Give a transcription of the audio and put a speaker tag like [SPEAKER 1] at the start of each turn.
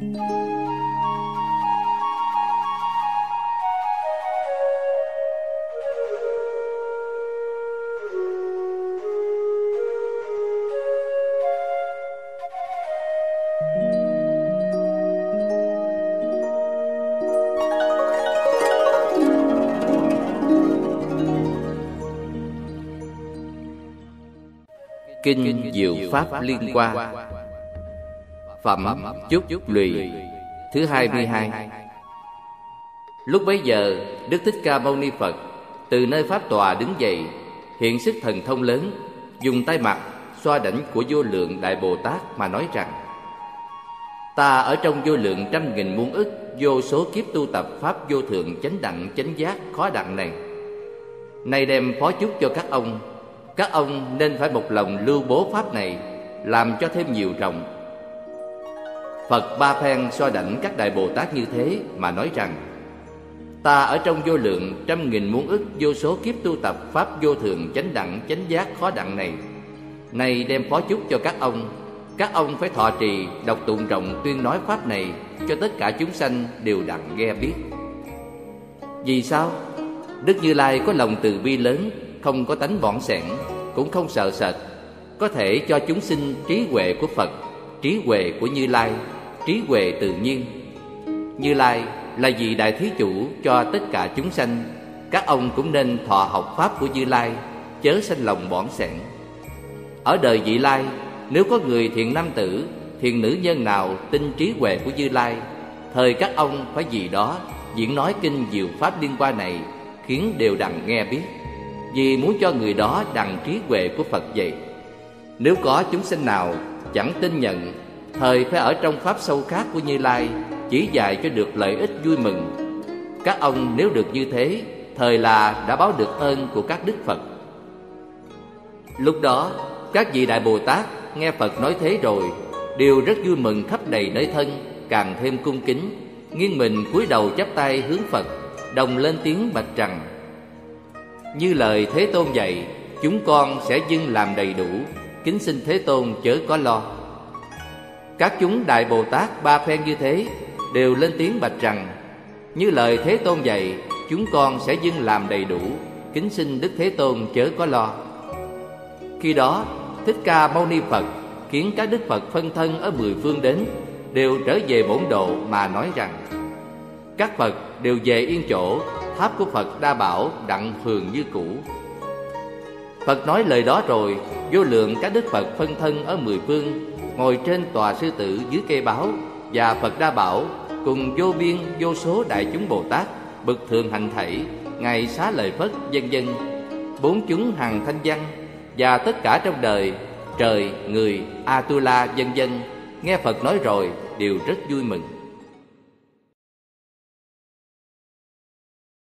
[SPEAKER 1] Kinh Diệu Pháp Liên Hoa Phẩm Chúc Lụy. Thứ hai mươi hai. Lúc bấy giờ, Đức Thích Ca Mâu Ni Phật Từ nơi Pháp tòa đứng dậy, Hiện sức thần thông lớn, Dùng tay mặt xoa đảnh của vô lượng Đại Bồ Tát mà nói rằng, Ta ở trong vô lượng trăm nghìn muôn ức, Vô số kiếp tu tập Pháp vô thượng chánh đặng chánh giác khó đặng này. Nay đem phó chúc cho các ông. Các ông nên phải một lòng lưu bố pháp này, làm cho thêm nhiều rộng phật ba phen so đảnh các đại bồ tát như thế mà nói rằng, ta ở trong vô lượng trăm nghìn muôn ức vô số kiếp tu tập pháp vô thường chánh đẳng chánh giác khó đặng này. Nay đem phó chúc cho các ông. Các ông phải thọ trì, đọc tụng rộng tuyên nói pháp này cho tất cả chúng sanh đều đặng nghe biết. Vì sao? Đức như lai có lòng từ bi lớn, không có tánh bỏng sẻn, cũng không sợ sệt. Có thể cho chúng sinh trí huệ của phật, trí huệ của như lai trí huệ tự nhiên như lai là vị đại thí chủ cho tất cả chúng sanh các ông cũng nên thọ học pháp của như lai chớ sanh lòng bỏng sẻn ở đời vị lai nếu có người thiện nam tử thiện nữ nhân nào tin trí huệ của như lai thời các ông phải vì đó diễn nói kinh diệu pháp liên quan này khiến đều đặn nghe biết vì muốn cho người đó đằng trí huệ của Phật vậy. Nếu có chúng sinh nào chẳng tin nhận, thời phải ở trong pháp sâu khác của Như Lai, chỉ dạy cho được lợi ích vui mừng. Các ông nếu được như thế, thời là đã báo được ơn của các đức Phật. Lúc đó, các vị đại Bồ Tát nghe Phật nói thế rồi, đều rất vui mừng khắp đầy nơi thân, càng thêm cung kính, nghiêng mình cúi đầu chắp tay hướng Phật, đồng lên tiếng bạch rằng: như lời Thế Tôn dạy Chúng con sẽ dưng làm đầy đủ Kính xin Thế Tôn chớ có lo các chúng Đại Bồ Tát ba phen như thế, Đều lên tiếng bạch rằng, Như lời Thế Tôn dạy, Chúng con sẽ dưng làm đầy đủ, Kính xin Đức Thế Tôn chớ có lo. Khi đó, Thích Ca Mâu Ni Phật Khiến các Đức Phật phân thân ở mười phương đến, Đều trở về bổn độ mà nói rằng, Các Phật đều về yên chỗ, tháp của Phật đa bảo đặng thường như cũ. Phật nói lời đó rồi, Vô lượng các đức Phật phân thân ở mười phương Ngồi trên tòa sư tử dưới cây báo Và Phật đa bảo cùng vô biên vô số đại chúng Bồ Tát Bực thường hành thảy Ngày xá lời Phất dân dân Bốn chúng hằng thanh văn Và tất cả trong đời Trời, người, Atula dân dân Nghe Phật nói rồi đều rất vui mừng.